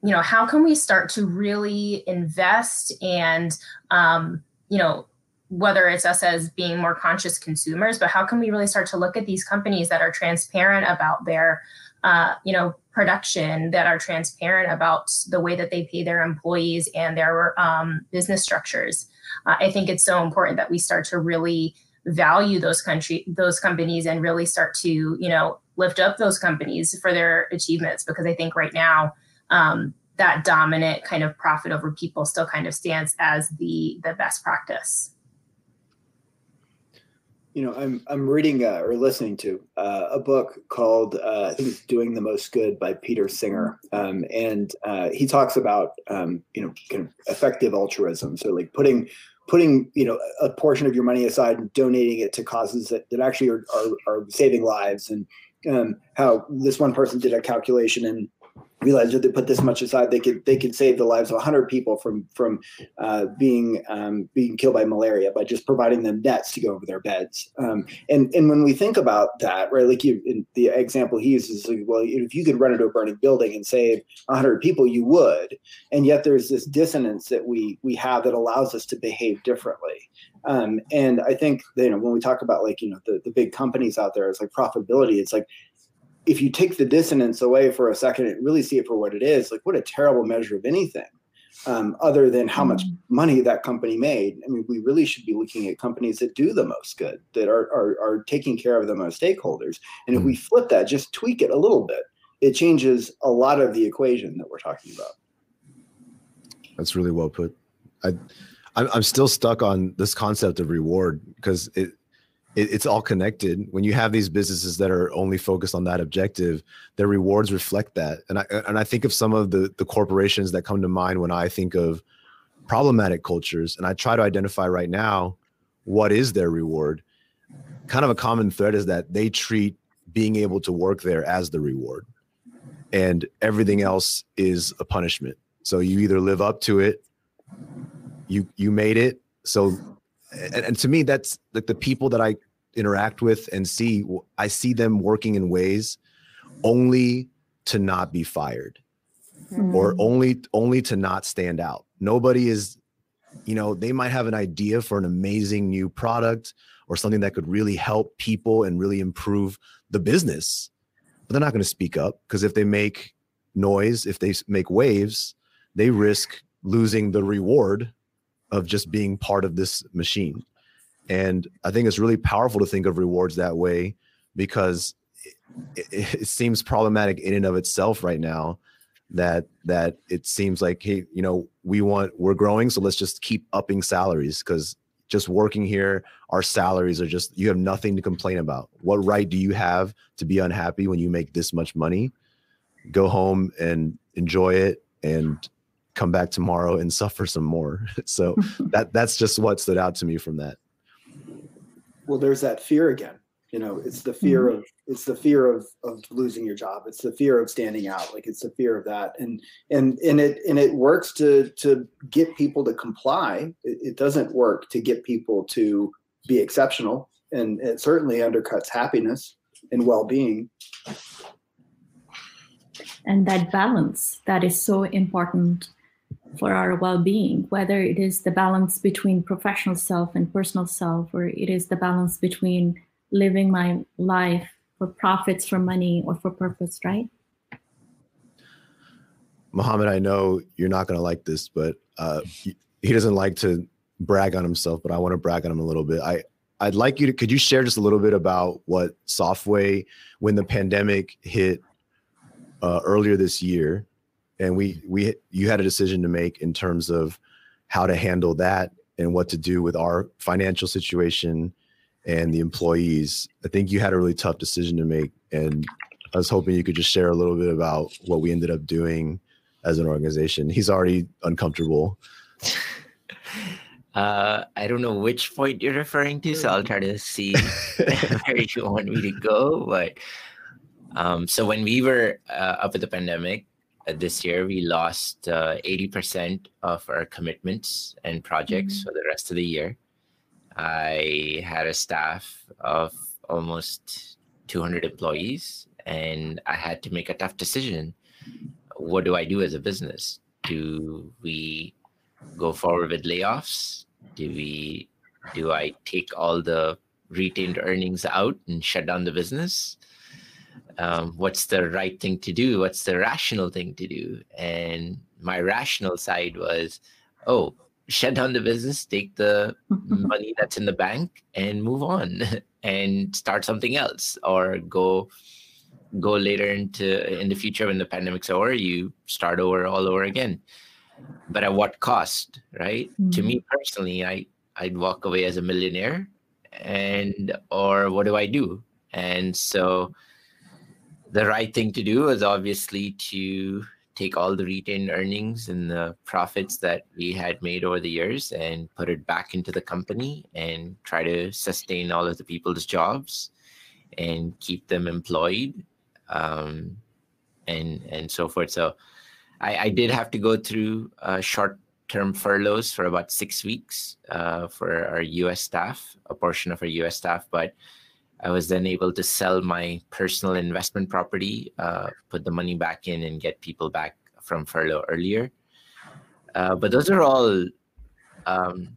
you know how can we start to really invest and um, you know whether it's us as being more conscious consumers, but how can we really start to look at these companies that are transparent about their, uh, you know, production, that are transparent about the way that they pay their employees and their um, business structures? Uh, I think it's so important that we start to really value those country those companies and really start to you know lift up those companies for their achievements because I think right now. Um, that dominant kind of profit over people still kind of stands as the the best practice you know, I'm I'm reading uh, or listening to uh, a book called uh, I think it's "Doing the Most Good" by Peter Singer, um, and uh, he talks about um, you know kind of effective altruism. So like putting putting you know a portion of your money aside and donating it to causes that, that actually are, are, are saving lives, and um, how this one person did a calculation and realized that they put this much aside, they could they could save the lives of 100 people from from uh, being um, being killed by malaria by just providing them nets to go over their beds. Um, and and when we think about that, right, like you, the example he uses, like, well, if you could run into a burning building and save 100 people, you would. And yet there's this dissonance that we we have that allows us to behave differently. Um, and I think you know when we talk about like you know the the big companies out there, it's like profitability. It's like if you take the dissonance away for a second and really see it for what it is, like what a terrible measure of anything, um, other than how much mm-hmm. money that company made. I mean, we really should be looking at companies that do the most good, that are are, are taking care of the most stakeholders. And if we mm-hmm. flip that, just tweak it a little bit, it changes a lot of the equation that we're talking about. That's really well put. I, I'm still stuck on this concept of reward because it it, it's all connected. When you have these businesses that are only focused on that objective, their rewards reflect that. And I and I think of some of the the corporations that come to mind when I think of problematic cultures, and I try to identify right now what is their reward. Kind of a common thread is that they treat being able to work there as the reward, and everything else is a punishment. So you either live up to it, you you made it. So and, and, to me that's like the people that i interact with and see i see them working in ways only to not be fired mm. or only only to not stand out nobody is you know they might have an idea for an amazing new product or something that could really help people and really improve the business but they're not going to speak up because if they make noise if they make waves they risk losing the reward of just being part of this machine. And I think it's really powerful to think of rewards that way because it, it, it, seems problematic in and of itself right now that that it seems like hey you know we want we're growing so let's just keep upping salaries because just working here our salaries are just you have nothing to complain about what right do you have to be unhappy when you make this much money go home and enjoy it and come back tomorrow and (laughs) suffer some more. So (laughs) that that's just what stood out to me from that. Well, there's that fear again. You know, it's the fear mm-hmm. of it's the fear of of losing your job. It's the fear of standing out. Like it's the fear of that. And and and it and it works to to get people to comply. It, it doesn't work to get people to be exceptional. And it certainly undercuts happiness and well-being and that balance that is so important for our well-being whether it is the balance between professional self and personal self or it is the balance between living my life for profits for money or for purpose right Mohammed, I know you're not going to like this, but uh, he, he doesn't like to brag on himself, but I want to brag on him a little bit. I, I'd like you to, could you share just a little bit about what Softway, when the pandemic hit, uh, earlier this year, and we we you had a decision to make in terms of how to handle that and what to do with our financial situation and the employees. I think you had a really tough decision to make, and I was hoping you could just share a little bit about what we ended up doing as an organization. He's already uncomfortable. (laughs) Uh, I don't know which point you're referring to, so I'll try to see (laughs) where you want me to go. But um, so when we were uh, up with the pandemic this year, we lost uh, 80% of our commitments and projects mm-hmm. for the rest of the year. I had a staff of almost 200 employees, and I had to make a tough decision. What do I do as a business? Do we go forward with layoffs? Do we do I take all the retained earnings out and shut down the business? Um, what's the right thing to do? What's the rational thing to do? And my rational side was, oh, shut down the business, take the (laughs) money that's in the bank, and move on (laughs) and start something else, or go go later into in the future when the pandemic's over, you start over all over again but at what cost right mm-hmm. to me mm-hmm. personally i i'd walk away as a millionaire and or what do i do and so the right thing to do is obviously to take all the retained earnings and the profits that we had made over the years and put it back into the company and try to sustain all of the people's jobs and keep them employed um, and and so forth. So I, I did have to go through uh, short term furloughs for about six weeks uh, for our US staff, a portion of our US staff, but I was then able to sell my personal investment property, uh, put the money back in, and get people back from furlough earlier. Uh, but those are all um,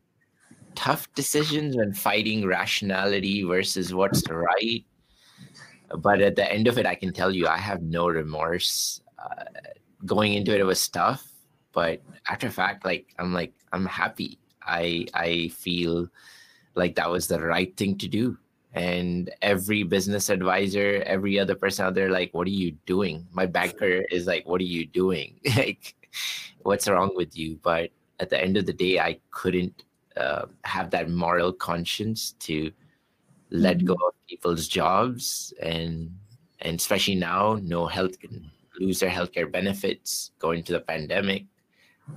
tough decisions when fighting rationality versus what's right. But at the end of it, I can tell you, I have no remorse. Uh, going into it, it was tough, but after fact, like I'm like I'm happy. I I feel like that was the right thing to do. And every business advisor, every other person out there, like, what are you doing? My banker is like, what are you doing? (laughs) like, what's wrong with you? But at the end of the day, I couldn't uh, have that moral conscience to let mm-hmm. go of people's jobs and and especially now no health lose their healthcare benefits going into the pandemic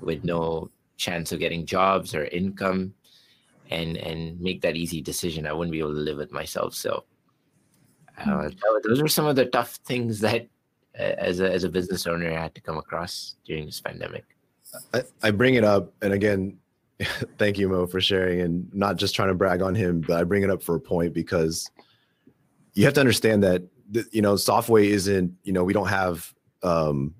with no chance of getting jobs or income and and make that easy decision i wouldn't be able to live with myself so uh, hmm. those are some of the tough things that uh, as a, as a business owner i had to come across during this pandemic I, I bring it up and again (laughs) thank you mo for sharing and not just trying to brag on him but i bring it up for a point because you have to understand that you know softway isn't you know we don't have um,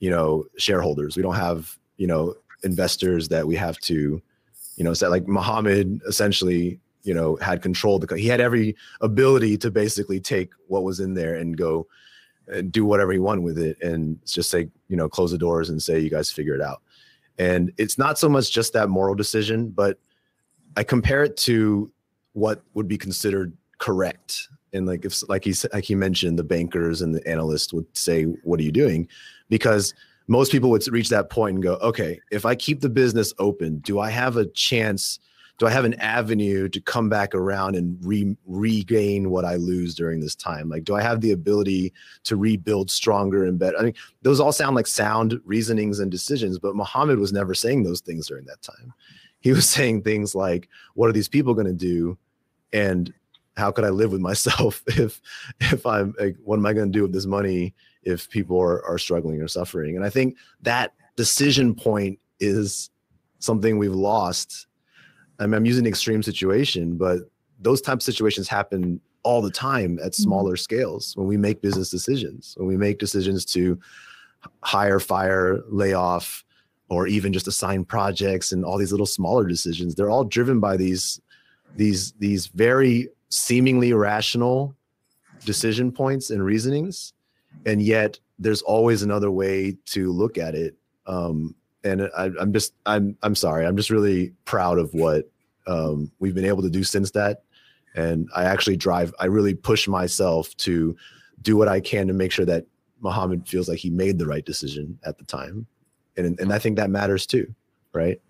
you know, shareholders. We don't have, you know, investors that we have to, you know, say like Mohammed essentially, you know, had control. The, he had every ability to basically take what was in there and go and do whatever he wanted with it and just say, you know, close the doors and say, you guys figure it out. And it's not so much just that moral decision, but I compare it to what would be considered correct and like if like he like he mentioned the bankers and the analysts would say what are you doing because most people would reach that point and go okay if i keep the business open do i have a chance do i have an avenue to come back around and re- regain what i lose during this time? Like do i have the ability to rebuild stronger and better? I mean those all sound like sound reasonings and decisions but mohammed was never saying those things during that time. He was (laughs) saying things like what are these people going to do? And how could I live with myself (laughs) if if I'm like, what am I going to do with this money if people are, are struggling or suffering? And I think that decision point is something we've lost. I mean, I'm using extreme situation, but those type of situations happen all the time at mm-hmm. smaller scales when we make business decisions, when we make decisions to hire, fire, lay off, or even just assign projects and all these little smaller decisions. They're all driven by these these these very seemingly rational decision points and reasonings and yet there's always another way to look at it um, and I, am just i'm i'm sorry i'm just really proud of what um, we've been able to do since that and i actually drive i really push myself to do what i can to make sure that Mohammed feels like he made the right decision at the time, and and I think that matters too, right?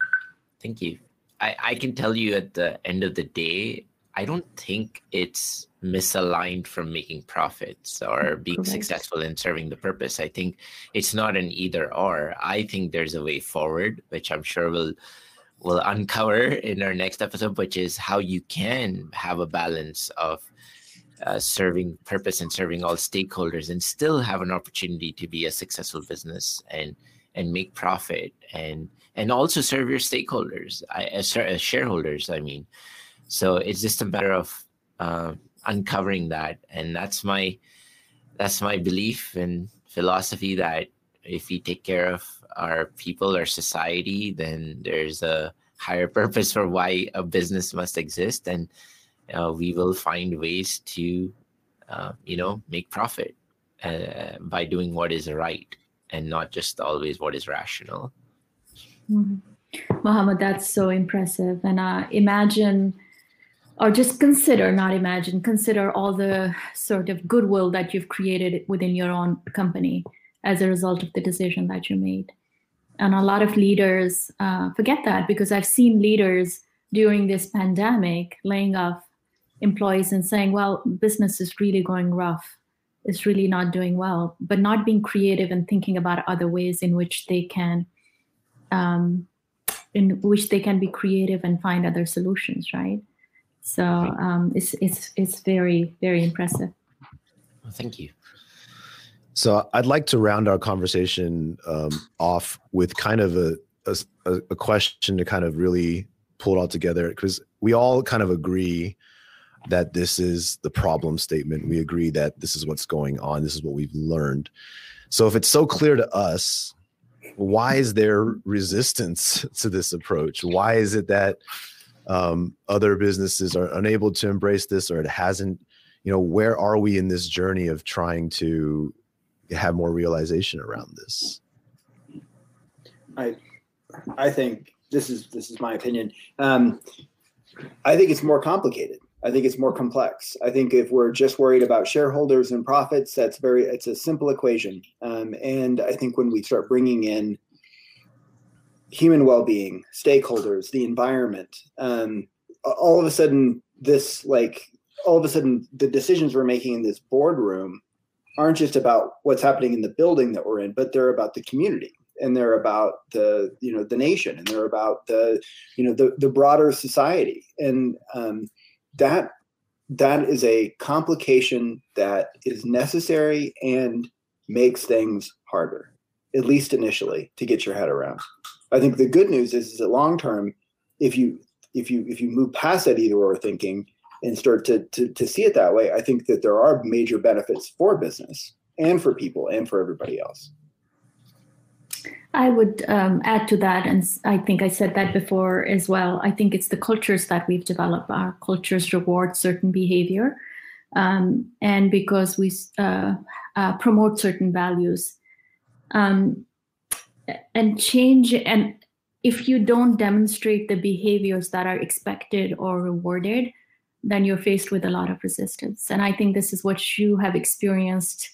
Thank you. I, I can tell you at the end of the day, I don't think it's misaligned from making profits or mm, being Correct. successful in serving the purpose. I think it's not an either or. I think there's a way forward, which I'm sure we'll will uncover in our next episode, which is how you can have a balance of uh, serving purpose and serving all stakeholders and still have an opportunity to be a successful business and and make profit and and also serve your stakeholders as, uh, as uh, shareholders i mean so it's just a matter of uh, uncovering that. And that's my that's my belief and philosophy that if we take care of our people our society then there's a higher (laughs) purpose for why a business must exist. And uh, we will find ways to uh, you know make profit uh, by doing what is right and not just always what is rational. Mm-hmm. Mohammed, that's so impressive. And uh, imagine or just consider not imagine consider all the sort of goodwill that you've created within your own company as a result of the decision that you made. And a lot of leaders uh, forget that because i've seen leaders during this pandemic laying off employees and saying well business is really going rough. It's really not doing well but not being creative and thinking about other ways in which they can um, in which they can be creative and find other solutions right so um, it's it's it's very very impressive. Well, thank you. So I'd like to round our conversation um, off with kind of a, a, a question to kind of really pull it all together because we all kind of agree that this is the problem statement. We agree that this is what's going on. This is what we've learned. So if it's so clear to us, why is there resistance (laughs) to this approach? Why is it that um, other businesses are unable to embrace this or it hasn't you know where are we in this journey of trying to have more realization around this? I i think this is this is my opinion. Um, i think it's more complicated. I think it's more complex. I think if we're just worried about shareholders and profits that's very it's a simple equation. Um, and i think when we start bringing in human well-being stakeholders the environment um, all of a sudden this like all of a sudden the decisions we're making in this boardroom aren't just about what's happening in the building that we're in but they're about the community and they're about the you know the nation and they're about the you know the, the broader society. And um, that that is a complication that is necessary and makes things harder at least initially to get your head around I think the good news is, is that long term, if you if you if you move past that either or thinking and start to, to to see it that way, I think that there are major benefits for business and for people and for everybody else. I would um, add to that, and I think I said that before as well. I think it's the cultures that we've developed. Our cultures reward certain behavior, um, and because we uh, uh, promote certain values. Um, and change and if you don't demonstrate the behaviors that are expected or rewarded then you're faced with a lot of resistance. And i think this is what you have experienced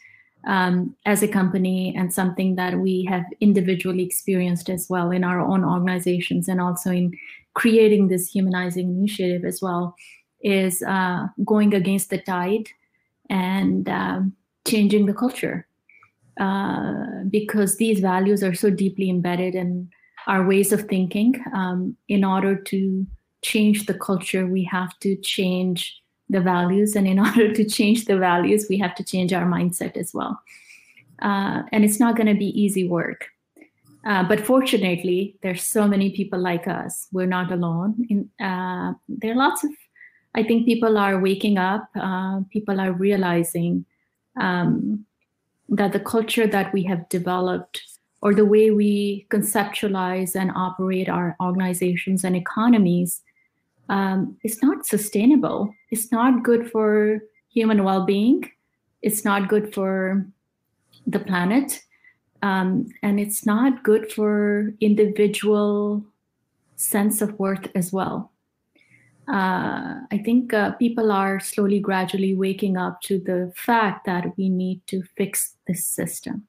um, as a company and something that we have individually experienced as well in our own organizations and also in creating this humanizing initiative as well is uh, going against the tide and um, changing the culture uh, because these values are so deeply embedded in our ways of thinking. Um, in order to change the culture, we have to change the values. And in (laughs) order to change the values, we have to change our mindset as well. Uh, and it's not going to be easy work. Uh, but fortunately, there's so many people like us. We're not alone. In, uh, there are lots of, I think people are waking up. Uh, people are realizing um, that the culture that we have developed or the way we conceptualize and operate our organizations and economies um, is not sustainable. It's not good for human well being. It's not good for the planet. Um, and it's not good for individual sense of worth as well. Uh, I think uh, people are slowly, gradually waking up to the fact that we need to fix this system.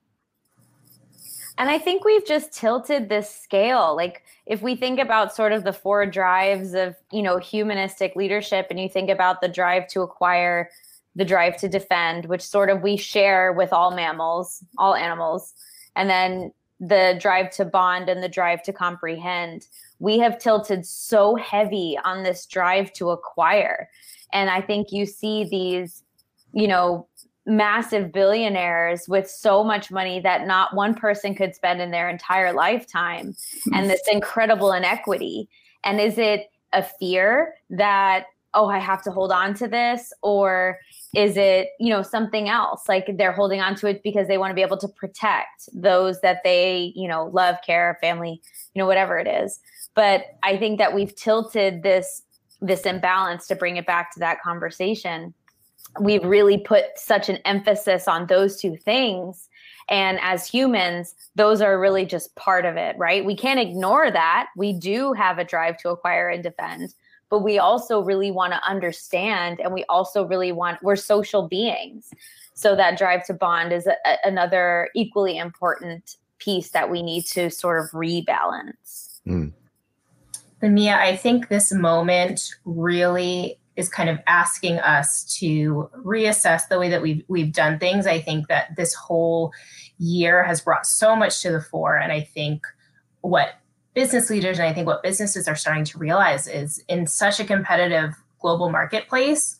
And I think we've just tilted this scale. Like if we think about sort of the four drives of, you know, humanistic leadership and you think about the drive to acquire, the drive to defend, which sort of we share with all mammals, all animals, and then the drive to bond and the drive to comprehend, we have tilted so heavy on this drive to acquire. And I think you see these, you know, massive billionaires with so much money that not one person could spend in their entire lifetime hmm. and this incredible inequity. And is it a fear that oh i have to hold on to this? Or is it you know something else? Like they're holding on to it because they want to be able to protect those that they you know love care family you know whatever it is but i think that we've tilted this this imbalance to bring it back to that conversation. We've really put such an emphasis on those two things. And as humans those are really just part of it right? We can't ignore that. We do have a drive to acquire and defend but we also really want to understand and we also really want we're social beings. So that drive to bond is a, another equally important piece that we need to sort of rebalance. Mm. Mia, I think this moment really is kind of asking us to reassess the way that we've we've done things. I think that this whole year has brought so much to the fore, and I think what business leaders and I think what businesses are starting to realize is in such a competitive global marketplace,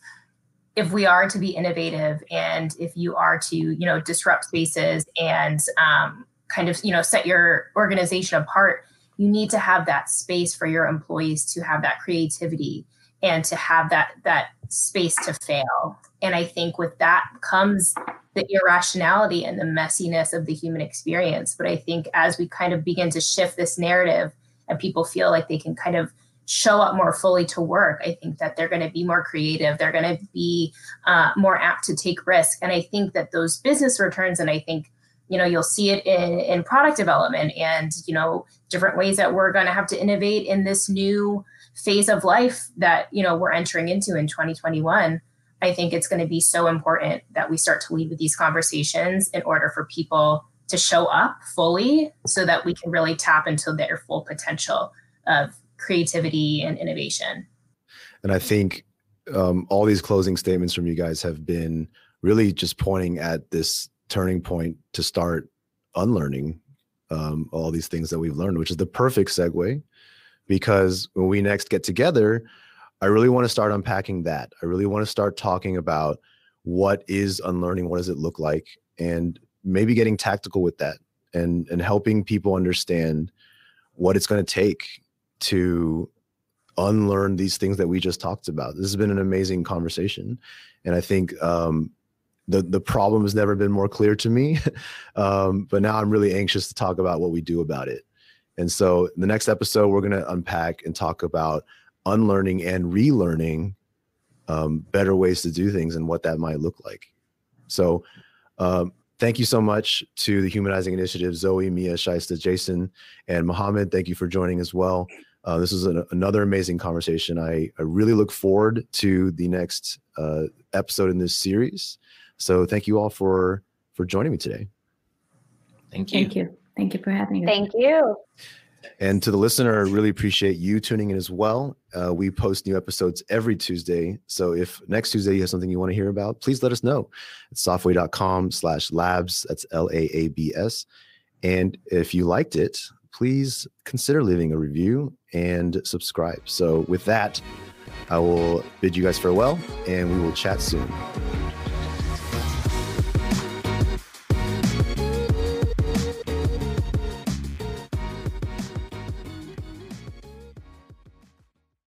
if we are to be innovative and if you are to you know disrupt spaces and um, kind of you know set your organization apart, you need to have that space for your employees to have that creativity and to have that that space to fail. And i think with that comes the irrationality and the messiness of the human experience. But i think as we kind of begin to shift this narrative and people feel like they can kind of show up more fully to work i think that they're going to be more creative they're going to be uh, more apt to take risk. And i think that those business returns and i think you know you'll see it in in product development and you know different ways that we're going to have to innovate in this new phase of life that you know we're entering into in 2021 i think it's going to be so important that we start to lead with these conversations in order for people to show up fully so that we can really tap into their full potential of creativity and innovation. And i think um, all these closing statements from you guys have been really just pointing at this turning point to start unlearning um, all these things that we've learned which is the perfect segue because when we next get together, I really want to start unpacking that. I really want to start talking about what is unlearning, what does it look like, and maybe getting tactical with that and and helping people understand what it's going to take to unlearn these things that we just talked about. This has been an amazing conversation, and I think um, the the problem has never been more clear to me. (laughs) um, but now I'm really anxious to talk about what we do about it. And so, the next episode, we're going to unpack and talk about unlearning and relearning um, better ways to do things and what that might look like. So, um, thank you so much to the Humanizing Initiative, Zoe, Mia, Shaista, Jason, and Mohammed. Thank you for joining as well. Uh, this is an, another amazing conversation. I, I, really look forward to the next uh, episode in this series. So, thank you all for for joining me today. Thank you. Thank you. Thank you for having me. Thank you. And to the listener, I really appreciate you tuning in as well. Uh, we post new episodes every Tuesday. So if next Tuesday you have something you want to hear about, please let us know. It's softway.com slash labs. That's L A A B S. And if you liked it, please consider leaving a review and subscribe. So with that, I will bid you guys farewell and we will chat soon.